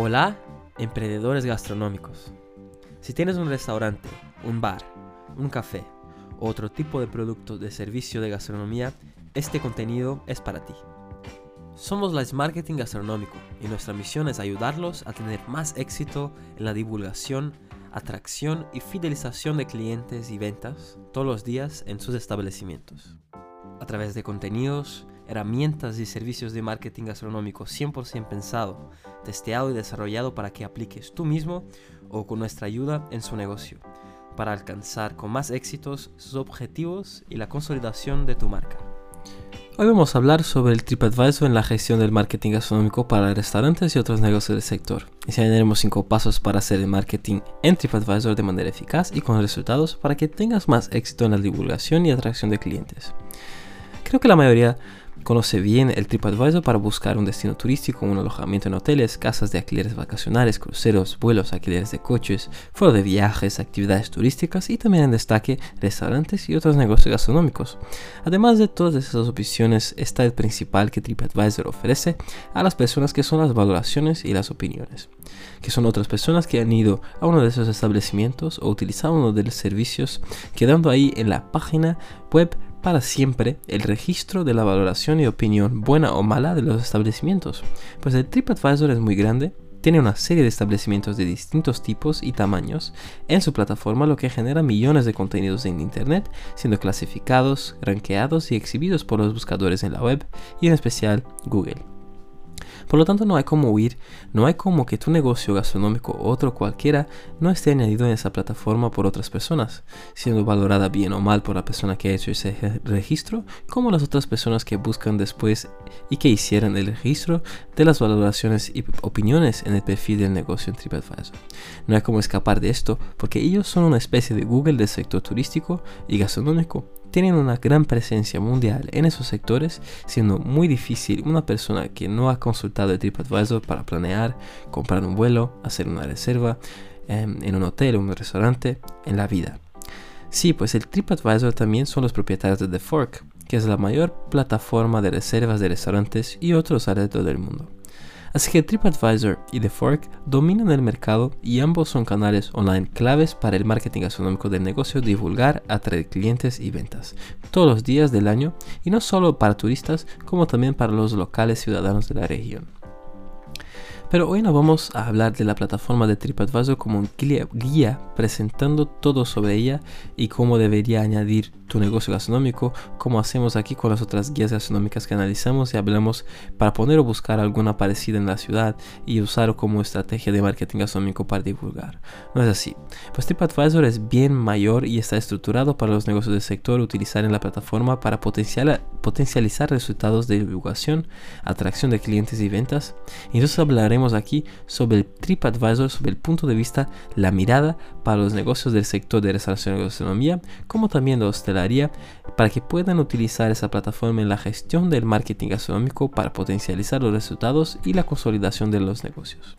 Hola, emprendedores gastronómicos. Si tienes un restaurante, un bar, un café o otro tipo de producto de servicio de gastronomía, este contenido es para ti. Somos Live Marketing Gastronómico y nuestra misión es ayudarlos a tener más éxito en la divulgación, atracción y fidelización de clientes y ventas todos los días en sus establecimientos. A través de contenidos, herramientas y servicios de marketing gastronómico 100% pensado, testeado y desarrollado para que apliques tú mismo o con nuestra ayuda en su negocio, para alcanzar con más éxitos sus objetivos y la consolidación de tu marca. Hoy vamos a hablar sobre el TripAdvisor en la gestión del marketing gastronómico para restaurantes y otros negocios del sector. Enseñaremos 5 pasos para hacer el marketing en TripAdvisor de manera eficaz y con resultados para que tengas más éxito en la divulgación y atracción de clientes. Creo que la mayoría Conoce bien el TripAdvisor para buscar un destino turístico, un alojamiento en hoteles, casas de alquileres vacacionales, cruceros, vuelos, alquileres de coches, fuera de viajes, actividades turísticas y también en destaque restaurantes y otros negocios gastronómicos. Además de todas esas opciones está el principal que TripAdvisor ofrece a las personas que son las valoraciones y las opiniones, que son otras personas que han ido a uno de esos establecimientos o utilizado uno de los servicios quedando ahí en la página web para siempre el registro de la valoración y opinión buena o mala de los establecimientos, pues el TripAdvisor es muy grande, tiene una serie de establecimientos de distintos tipos y tamaños en su plataforma, lo que genera millones de contenidos en Internet, siendo clasificados, rankeados y exhibidos por los buscadores en la web y en especial Google. Por lo tanto, no hay como huir, no hay como que tu negocio gastronómico o otro cualquiera no esté añadido en esa plataforma por otras personas, siendo valorada bien o mal por la persona que ha hecho ese registro, como las otras personas que buscan después y que hicieran el registro de las valoraciones y opiniones en el perfil del negocio en TripAdvisor. No hay como escapar de esto porque ellos son una especie de Google del sector turístico y gastronómico tienen una gran presencia mundial en esos sectores, siendo muy difícil una persona que no ha consultado el TripAdvisor para planear, comprar un vuelo, hacer una reserva em, en un hotel o un restaurante en la vida. Sí, pues el TripAdvisor también son los propietarios de The Fork, que es la mayor plataforma de reservas de restaurantes y otros alrededor del mundo. Así que TripAdvisor y The Fork dominan el mercado y ambos son canales online claves para el marketing gastronómico del negocio, divulgar, atraer clientes y ventas todos los días del año y no solo para turistas como también para los locales ciudadanos de la región. Pero hoy no vamos a hablar de la plataforma de TripAdvisor como un guía, presentando todo sobre ella y cómo debería añadir tu negocio gastronómico, como hacemos aquí con las otras guías gastronómicas que analizamos y hablamos para poner o buscar alguna parecida en la ciudad y usar como estrategia de marketing gastronómico para divulgar. No es así. Pues TripAdvisor es bien mayor y está estructurado para los negocios del sector utilizar en la plataforma para potencializar resultados de divulgación, atracción de clientes y ventas. Y entonces hablaremos aquí sobre el TripAdvisor, sobre el punto de vista, la mirada para los negocios del sector de restauración y gastronomía, como también de hostelería, para que puedan utilizar esa plataforma en la gestión del marketing gastronómico para potencializar los resultados y la consolidación de los negocios.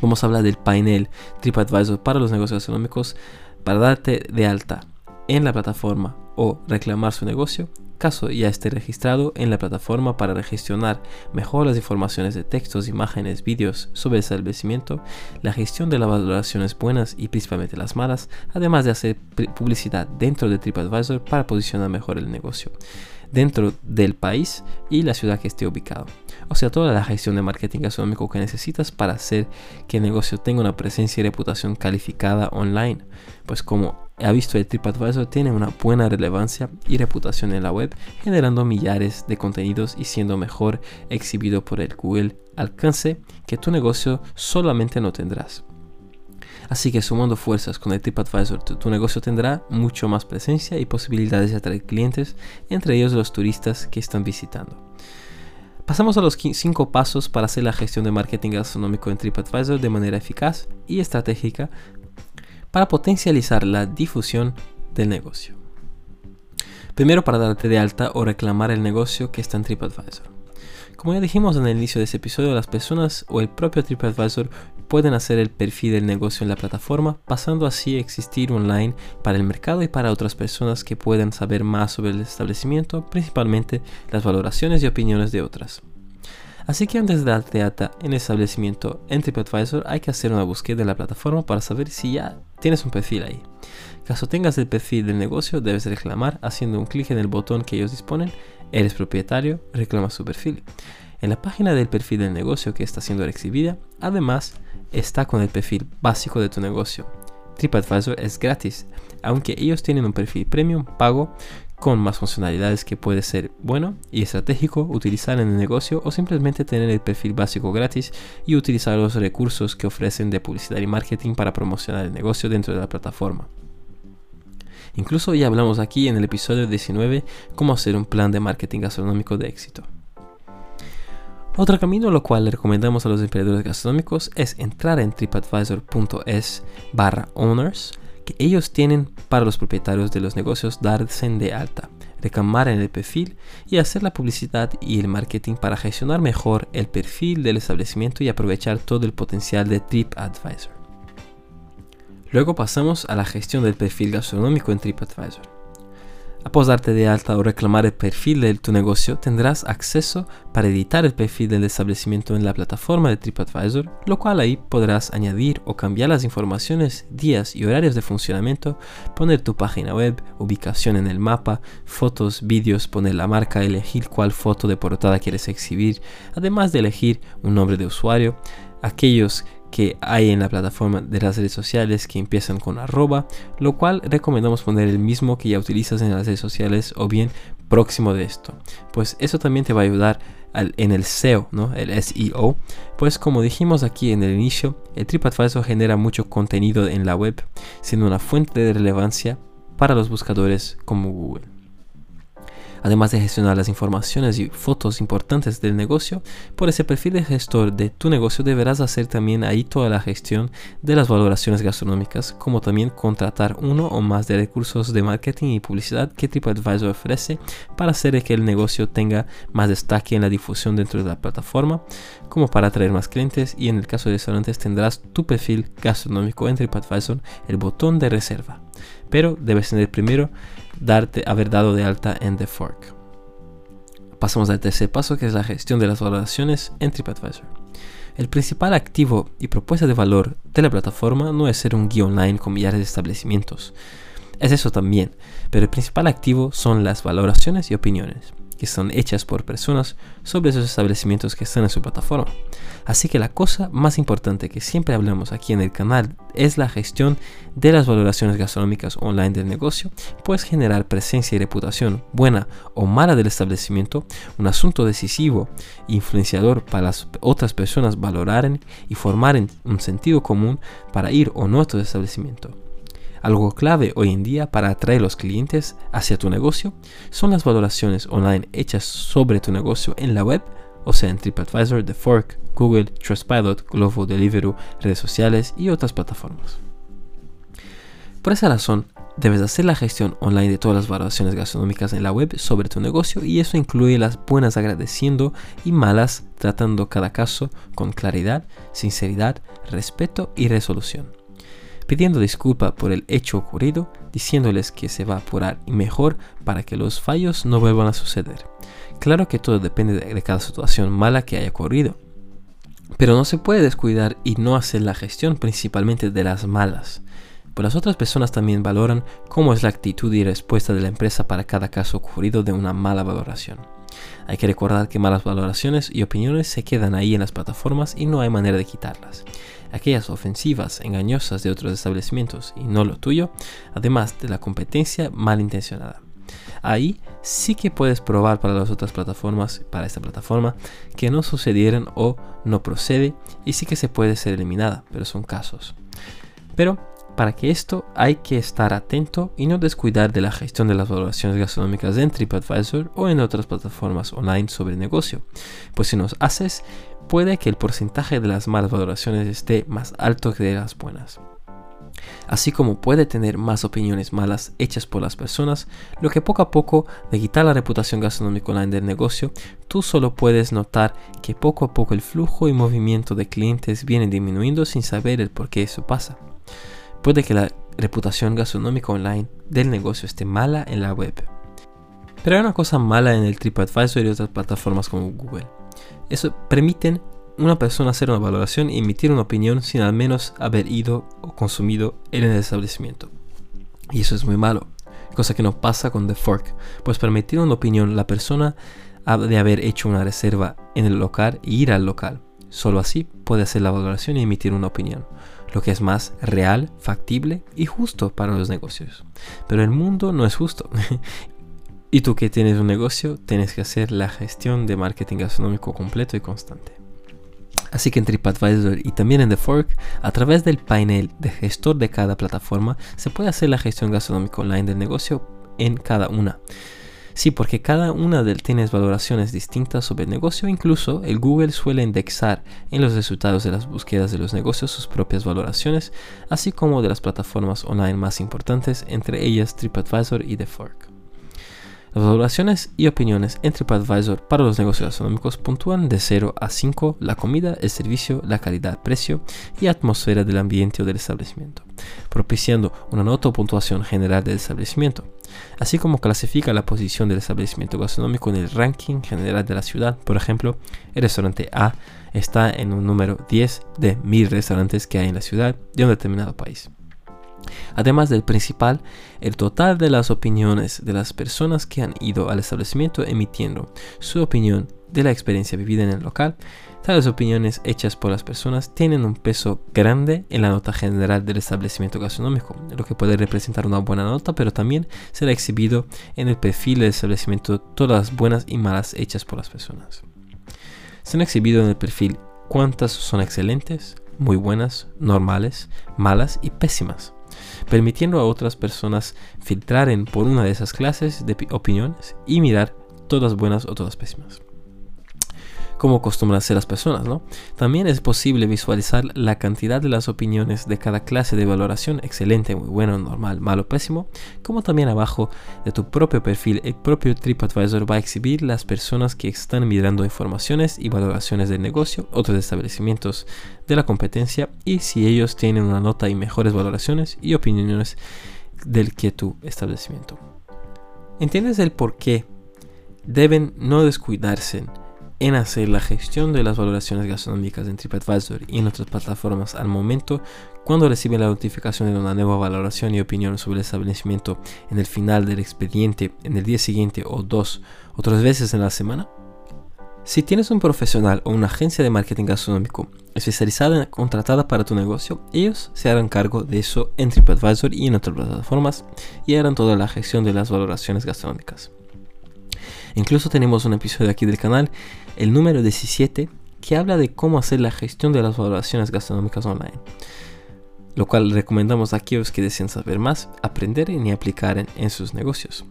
Vamos a hablar del panel TripAdvisor para los negocios gastronómicos para darte de alta en la plataforma o reclamar su negocio caso ya esté registrado en la plataforma para gestionar mejor las informaciones de textos, imágenes, vídeos sobre el establecimiento, la gestión de las valoraciones buenas y principalmente las malas, además de hacer publicidad dentro de TripAdvisor para posicionar mejor el negocio dentro del país y la ciudad que esté ubicado. O sea, toda la gestión de marketing gastronómico que necesitas para hacer que el negocio tenga una presencia y reputación calificada online. Pues como ha visto el TripAdvisor tiene una buena relevancia y reputación en la web, generando millares de contenidos y siendo mejor exhibido por el Google alcance que tu negocio solamente no tendrás. Así que sumando fuerzas con el TripAdvisor, tu, negocio tendrá mucho más presencia y posibilidades de atraer clientes, entre ellos los turistas que están visitando. Pasamos a los 5 pasos para hacer la gestión de marketing gastronómico en TripAdvisor de manera eficaz y estratégica para potencializar la difusión del negocio. Primero para darte de alta o reclamar el negocio que está en TripAdvisor. Como ya dijimos en el inicio de este episodio, las personas o el propio TripAdvisor pueden hacer el perfil del negocio en la plataforma, pasando así a existir online para el mercado y para otras personas que puedan saber más sobre el establecimiento, principalmente las valoraciones y opiniones de otras. Así que antes de darte de alta en el establecimiento en TripAdvisor hay que hacer una búsqueda en la plataforma para saber si ya tienes un perfil ahí. Caso tengas el perfil del negocio, debes reclamar haciendo un clic en el botón que ellos disponen. Eres propietario, reclama su perfil. En la página del perfil del negocio que está siendo exhibida, además está con el perfil básico de tu negocio. TripAdvisor es gratis, aunque ellos tienen un perfil premium pago con más funcionalidades que puede ser bueno y estratégico utilizar en el negocio o simplemente tener el perfil básico gratis y utilizar los recursos que ofrecen de publicidad y marketing para promocionar el negocio dentro de la plataforma. Incluso ya hablamos aquí en el episodio 19 cómo hacer un plan de marketing gastronómico de éxito. Otro camino lo cual le recomendamos a los emprendedores gastronómicos es entrar en tripadvisor.es barra owners ellos tienen para los propietarios de los negocios darse de alta, reclamar en el perfil y hacer la publicidad y el marketing para gestionar mejor el perfil del establecimiento y aprovechar todo el potencial de TripAdvisor. Luego pasamos a la gestión del perfil gastronómico en TripAdvisor. Após darte de alta o reclamar el perfil de tu negocio, tendrás acceso para editar el perfil del establecimiento en la plataforma de TripAdvisor, lo cual ahí podrás añadir o cambiar las informaciones, días y horarios de funcionamiento, poner tu página web, ubicación en el mapa, fotos, vídeos, poner la marca, elegir cuál foto de portada quieres exhibir, además de elegir un nombre de usuario, aquellos que hay en la plataforma de las redes sociales que empiezan con arroba, lo cual recomendamos poner el mismo que ya utilizas en las redes sociales o bien próximo de esto. Pues eso también te va a ayudar en el SEO, ¿no? el SEO. Pues como dijimos aquí en el inicio, el TripAdvisor genera mucho contenido en la web, siendo una fuente de relevancia para los buscadores como Google. Además de gestionar las informaciones y fotos importantes del negocio, por ese perfil de gestor de tu negocio deberás hacer también ahí toda la gestión de las valoraciones gastronómicas, como también contratar uno o más de recursos de marketing y publicidad que TripAdvisor ofrece para hacer que el negocio tenga más destaque en la difusión dentro de la plataforma, como para atraer más clientes y en el caso de restaurantes tendrás tu perfil gastronómico en TripAdvisor, el botón de reserva. Pero debes tener primero darte, haber dado de alta en The Fork. Pasamos al tercer paso que es la gestión de las valoraciones en TripAdvisor. El principal activo y propuesta de valor de la plataforma no es ser un guía online con millares de establecimientos. Es eso también, pero el principal activo son las valoraciones y opiniones que son hechas por personas sobre esos establecimientos que están en su plataforma. Así que la cosa más importante que siempre hablamos aquí en el canal es la gestión de las valoraciones gastronómicas online del negocio, pues generar presencia y reputación buena o mala del establecimiento, un asunto decisivo e influenciador para las otras personas valoraren y formaren un sentido común para ir o no a tu establecimiento. Algo clave hoy en día para atraer los clientes hacia tu negocio son las valoraciones online hechas sobre tu negocio en la web, o sea en TripAdvisor, The Fork, Google, Trustpilot, Glovo, Deliveroo, redes sociales y otras plataformas. Por esa razón, debes hacer la gestión online de todas las valoraciones gastronómicas en la web sobre tu negocio y eso incluye las buenas agradeciendo y malas tratando cada caso con claridad, sinceridad, respeto y resolución pidiendo disculpa por el hecho ocurrido, diciéndoles que se va a apurar y mejor para que los fallos no vuelvan a suceder. Claro que todo depende de cada situación mala que haya ocurrido, pero no se puede descuidar y no hacer la gestión principalmente de las malas. Pues las otras personas también valoran cómo es la actitud y respuesta de la empresa para cada caso ocurrido de una mala valoración. Hay que recordar que malas valoraciones y opiniones se quedan ahí en las plataformas y no hay manera de quitarlas aquellas ofensivas engañosas de otros establecimientos y no lo tuyo, además de la competencia malintencionada. Ahí sí que puedes probar para las otras plataformas, para esta plataforma, que no sucedieran o no procede y sí que se puede ser eliminada, pero son casos. Pero para que esto hay que estar atento y no descuidar de la gestión de las valoraciones gastronómicas en TripAdvisor o en otras plataformas online sobre negocio, pues si nos haces puede que el porcentaje de las malas valoraciones esté más alto que de las buenas. Así como puede tener más opiniones malas hechas por las personas, lo que poco a poco de quitar la reputación gastronómica online del negocio, tú solo puedes notar que poco a poco el flujo y movimiento de clientes viene disminuyendo sin saber el por qué eso pasa. Puede que la reputación gastronómica online del negocio esté mala en la web. Pero hay una cosa mala en el TripAdvisor y otras plataformas como Google eso permiten una persona hacer una valoración y emitir una opinión sin al menos haber ido o consumido en el establecimiento. Y eso es muy malo, cosa que no pasa con The Fork, pues permitir una opinión la persona ha de haber hecho una reserva en el local e ir al local. Solo así puede hacer la valoración y emitir una opinión, lo que es más real, factible y justo para los negocios. Pero el mundo no es justo. y tú que tienes un negocio, tienes que hacer la gestión de marketing gastronómico completo y constante. Así que en TripAdvisor y también en The Fork, a través del panel de gestor de cada plataforma, se puede hacer la gestión gastronómica online del negocio en cada una. Sí, porque cada una de tiene valoraciones distintas sobre el negocio, incluso el Google suele indexar en los resultados de las búsquedas de los negocios sus propias valoraciones, así como de las plataformas online más importantes, entre ellas TripAdvisor y The Fork. Las valoraciones y opiniones en TripAdvisor para los negocios gastronómicos puntúan de 0 a 5 la comida, el servicio, la calidad, precio y atmósfera del ambiente o del establecimiento, propiciando una nota o puntuación general del establecimiento, así como clasifica la posición del establecimiento gastronómico en el ranking general de la ciudad. Por ejemplo, el restaurante A está en un número 10 de 1000 restaurantes que hay en la ciudad de un determinado país. Además del principal, el total de las opiniones de las personas que han ido al establecimiento emitiendo su opinión de la experiencia vivida en el local, tales opiniones hechas por las personas tienen un peso grande en la nota general del establecimiento gastronómico, lo que puede representar una buena nota, pero también será exhibido en el perfil del establecimiento todas las buenas y malas hechas por las personas. Se han exhibido en el perfil cuántas son excelentes, muy buenas, normales, malas y pésimas permitiendo a otras personas filtrar en por una de esas clases de opiniones y mirar todas buenas o todas pésimas como acostumbran ser las personas, ¿no? También es posible visualizar la cantidad de las opiniones de cada clase de valoración, excelente, muy bueno, normal, malo, pésimo, como también abajo de tu propio perfil, el propio TripAdvisor va a exhibir las personas que están mirando informaciones y valoraciones del negocio, otros establecimientos de la competencia y si ellos tienen una nota y mejores valoraciones y opiniones del que tu establecimiento. ¿Entiendes el por qué deben no descuidarse en hacer la gestión de las valoraciones gastronómicas en TripAdvisor y en otras plataformas al momento cuando reciben la notificación de una nueva valoración y opinión sobre el establecimiento en el final del expediente, en el día siguiente o dos o tres veces en la semana? Si tienes un profesional o una agencia de marketing gastronómico especializada contratada para tu negocio, ellos se harán cargo de eso en TripAdvisor y en otras plataformas y harán toda la gestión de las valoraciones gastronómicas. Incluso tenemos un episodio aquí del canal, el número 17, que habla de cómo hacer la gestión de las valoraciones gastronómicas online. Lo cual recomendamos a aquellos que deseen saber más, aprender y aplicar en, en sus negocios.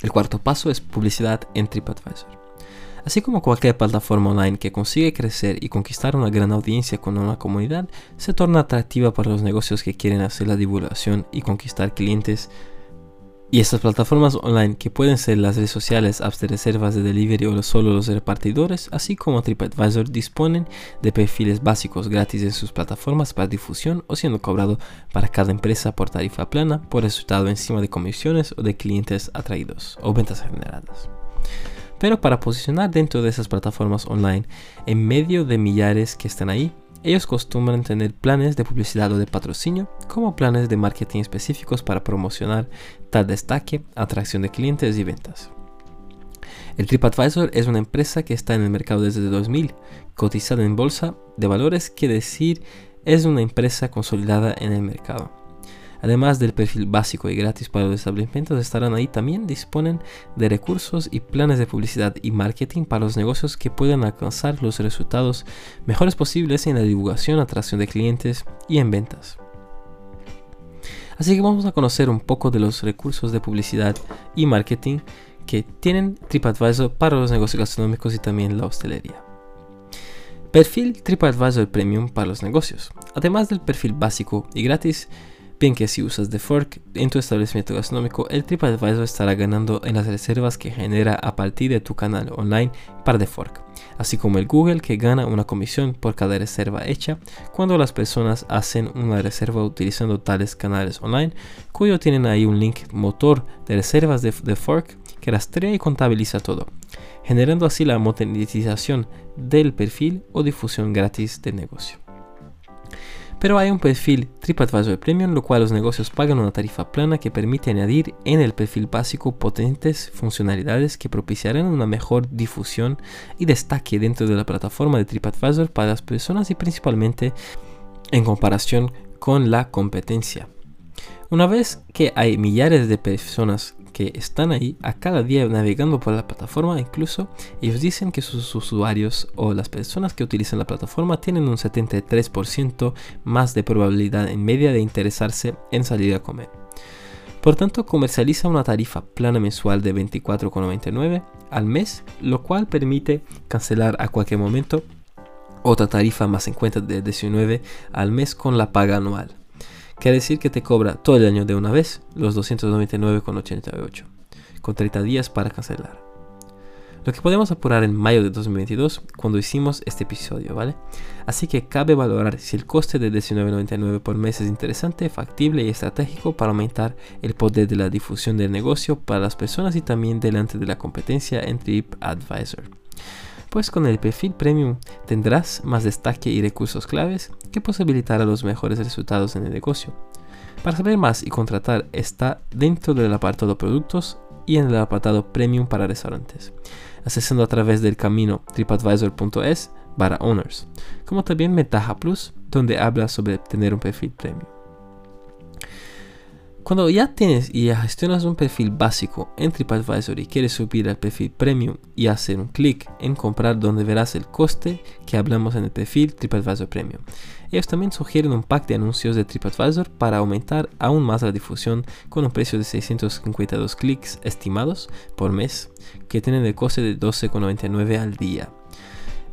El cuarto paso es publicidad en TripAdvisor. Así como cualquier plataforma online que consigue crecer y conquistar una gran audiencia con una comunidad, se torna atractiva para los negocios que quieren hacer la divulgación y conquistar clientes y estas plataformas online que pueden ser las redes sociales, apps de reservas de delivery o solo los repartidores, así como TripAdvisor disponen de perfiles básicos gratis en sus plataformas para difusión o siendo cobrado para cada empresa por tarifa plana por resultado encima de comisiones o de clientes atraídos o ventas generadas. Pero para posicionar dentro de esas plataformas online en medio de millares que están ahí, ellos acostumbran tener planes de publicidad o de patrocinio como planes de marketing específicos para promocionar tal destaque, atracción de clientes y ventas. El TripAdvisor es una empresa que está en el mercado desde 2000, cotizada en bolsa de valores, que decir es una empresa consolidada en el mercado. Además del perfil básico y gratis para los establecimientos, estarán ahí también disponen de recursos y planes de publicidad y marketing para los negocios que puedan alcanzar los resultados mejores posibles en la divulgación, atracción de clientes y en ventas. Así que vamos a conocer un poco de los recursos de publicidad y marketing que tienen TripAdvisor para los negocios gastronómicos y también la hostelería. Perfil TripAdvisor Premium para los negocios. Además del perfil básico y gratis, Bien que si usas The Fork en tu establecimiento gastronómico, el TripAdvisor estará ganando en las reservas que genera a partir de tu canal online para The Fork, así como el Google que gana una comisión por cada reserva hecha cuando las personas hacen una reserva utilizando tales canales online, cuyo tienen ahí un link motor de reservas de The Fork que rastrea y contabiliza todo, generando así la monetización del perfil o difusión gratis del negocio. Pero hay un perfil TripAdvisor Premium, lo cual los negocios pagan una tarifa plana que permite añadir en el perfil básico potentes funcionalidades que propiciarán una mejor difusión y destaque dentro de la plataforma de TripAdvisor para las personas y principalmente en comparación con la competencia. Una vez que hay millares de personas que están ahí a cada día navegando por la plataforma, incluso ellos dicen que sus usuarios o las personas que utilizan la plataforma tienen un 73% más de probabilidad en media de interesarse en salir a comer. Por tanto, comercializa una tarifa plana mensual de 24,99 al mes, lo cual permite cancelar a cualquier momento otra tarifa más en cuenta de 19 al mes con la paga anual. Quiere decir que te cobra todo el año de una vez, los 299,88, con 30 días para cancelar. Lo que podemos apurar en mayo de 2022 cuando hicimos este episodio, ¿vale? Así que cabe valorar si el coste de 19.99 por mes es interesante, factible y estratégico para aumentar el poder de la difusión del negocio para las personas y también delante de la competencia en TripAdvisor pues con el perfil premium tendrás más destaque y recursos claves que posibilitará los mejores resultados en el negocio. Para saber más y contratar está dentro del apartado productos y en el apartado premium para restaurantes, accesando a través del camino tripadvisor.es para owners, como también Ventaja Plus, donde habla sobre tener un perfil premium. Cuando ya tienes y ya gestionas un perfil básico en TripAdvisor y quieres subir al perfil premium y hacer un clic en comprar donde verás el coste que hablamos en el perfil TripAdvisor Premium. Ellos también sugieren un pack de anuncios de TripAdvisor para aumentar aún más la difusión con un precio de 652 clics estimados por mes que tienen el coste de 12,99 al día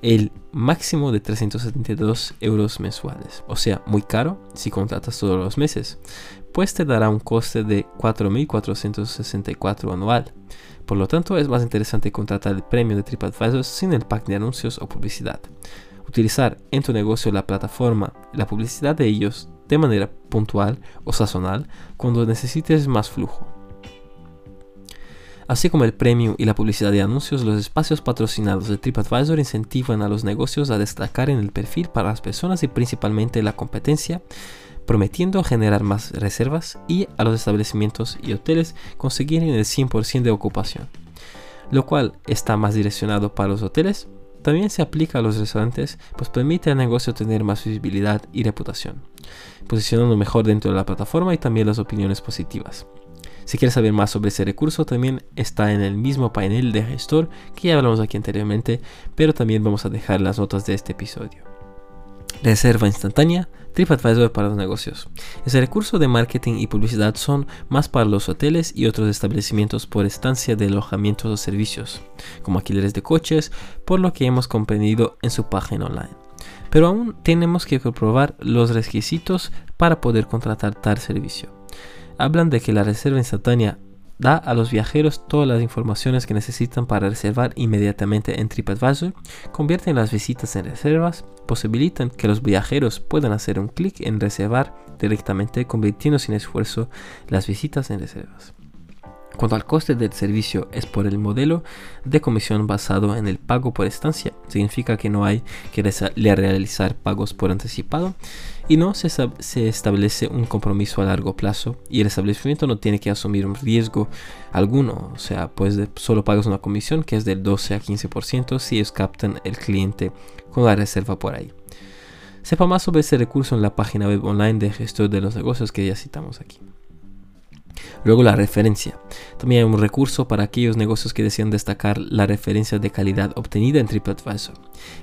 el máximo de 372 euros mensuales, o sea, muy caro si contratas todos los meses, pues te dará un coste de 4.464 anual. Por lo tanto, es más interesante contratar el premio de TripAdvisor sin el pack de anuncios o publicidad. Utilizar en tu negocio la plataforma la publicidad de ellos de manera puntual o sazonal cuando necesites más flujo. Así como el premium y la publicidad de anuncios, los espacios patrocinados de TripAdvisor incentivan a los negocios a destacar en el perfil para las personas y principalmente la competencia, prometiendo generar más reservas y a los establecimientos y hoteles conseguir el 100% de ocupación, lo cual está más direccionado para los hoteles. También se aplica a los restaurantes, pues permite al negocio tener más visibilidad y reputación, posicionando mejor dentro de la plataforma y también las opiniones positivas. Si quieres saber más sobre ese recurso, también está en el mismo panel de gestor que ya hablamos aquí anteriormente, pero también vamos a dejar las notas de este episodio. Reserva instantánea, TripAdvisor para los negocios. Ese recurso de marketing y publicidad son más para los hoteles y otros establecimientos por estancia de alojamientos o servicios, como alquileres de coches, por lo que hemos comprendido en su página online. Pero aún tenemos que comprobar los requisitos para poder contratar tal servicio hablan de que la reserva instantánea da a los viajeros todas las informaciones que necesitan para reservar inmediatamente en TripAdvisor, convierten las visitas en reservas, posibilitan que los viajeros puedan hacer un clic en reservar directamente, convirtiendo sin esfuerzo las visitas en reservas. Cuanto al coste del servicio es por el modelo de comisión basado en el pago por estancia, significa que no hay que realizar pagos por anticipado y no se, establece un compromiso a largo plazo y el establecimiento no tiene que asumir un riesgo alguno, o sea, pues solo pagas una comisión que es del 12 a 15% si ellos captan el cliente con la reserva por ahí. Sepa más sobre este recurso en la página web online de gestor de los negocios que ya citamos aquí. Luego la referencia. También hay un recurso para aquellos negocios que desean destacar la referencia de calidad obtenida en TripAdvisor.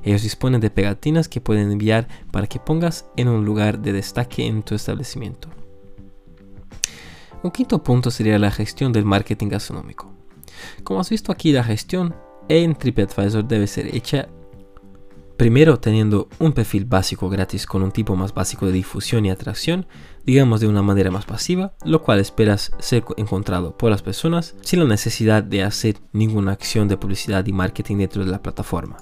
Ellos disponen de pegatinas que pueden enviar para que pongas en un lugar de destaque en tu establecimiento. Un quinto punto sería la gestión del marketing gastronómico. Como has visto aquí, la gestión en TripAdvisor debe ser hecha Primero teniendo un perfil básico gratis con un tipo más básico de difusión y atracción, digamos de una manera más pasiva, lo cual esperas ser encontrado por las personas sin la necesidad de hacer ninguna acción de publicidad y marketing dentro de la plataforma.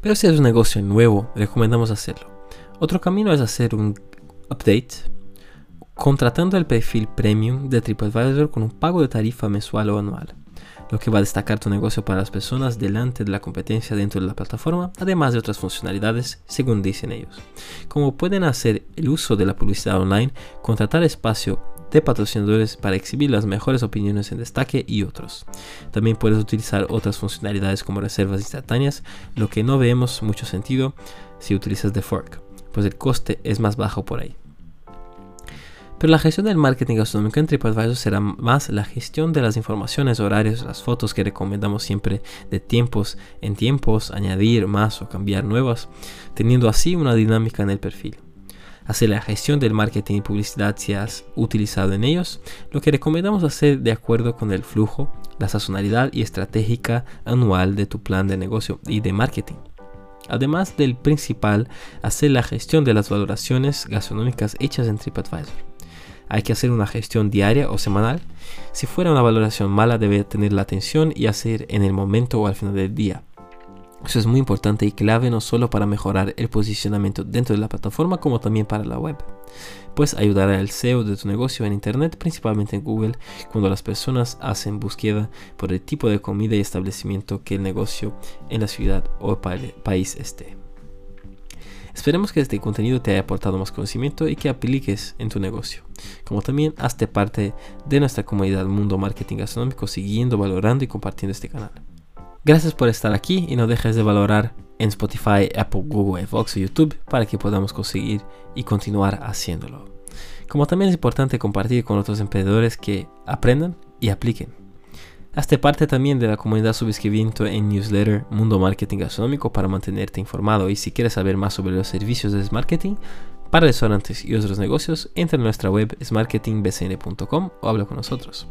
Pero si es un negocio nuevo, recomendamos hacerlo. Otro camino es hacer un update contratando el perfil premium de TripAdvisor con un pago de tarifa mensual o anual. Lo que va a destacar tu negocio para las personas delante de la competencia dentro de la plataforma, además de otras funcionalidades, según dicen ellos. Como pueden hacer el uso de la publicidad online, contratar espacio de patrocinadores para exhibir las mejores opiniones en destaque y otros. También puedes utilizar otras funcionalidades como reservas instantáneas, lo que no vemos mucho sentido si utilizas The Fork, pues el coste es más bajo por ahí. Pero la gestión del marketing gastronómico en TripAdvisor será más la gestión de las informaciones, horarios, las fotos que recomendamos siempre de tiempos en tiempos, añadir más o cambiar nuevas, teniendo así una dinámica en el perfil hacer la gestión del marketing y publicidad si has utilizado en ellos, lo que recomendamos hacer de acuerdo con el flujo, la sazonalidad y estratégica anual de tu plan de negocio y de marketing. Además del principal, hacer la gestión de las valoraciones gastronómicas hechas en TripAdvisor. Hay que hacer una gestión diaria o semanal. Si fuera una valoración mala, debe tener la atención y hacer en el momento o al final del día. Eso es muy importante y clave no solo para mejorar el posicionamiento dentro de la plataforma como también para la web. Pues ayudará al SEO de tu negocio en Internet, principalmente en Google, cuando las personas hacen búsqueda por el tipo de comida y establecimiento que el negocio en la ciudad o país esté. Esperemos que este contenido te haya aportado más conocimiento y que apliques en tu negocio. Como también hazte parte de nuestra comunidad Mundo Marketing Gastronómico siguiendo, valorando y compartiendo este canal. Gracias por estar aquí y no dejes de valorar en Spotify, Apple, Google, Fox o YouTube para que podamos conseguir y continuar haciéndolo. Como también es importante compartir con otros emprendedores que aprendan y apliquen. Hazte parte también de la comunidad suscribiendo en newsletter Mundo Marketing Gastronómico para mantenerte informado y si quieres saber más sobre los servicios de marketing para restaurantes y otros negocios, entra en nuestra web smarketingbcn.com o habla con nosotros.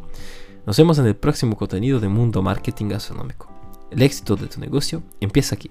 Nos vemos en el próximo contenido de Mundo Marketing Gastronómico. El éxito de tu negocio empieza aquí.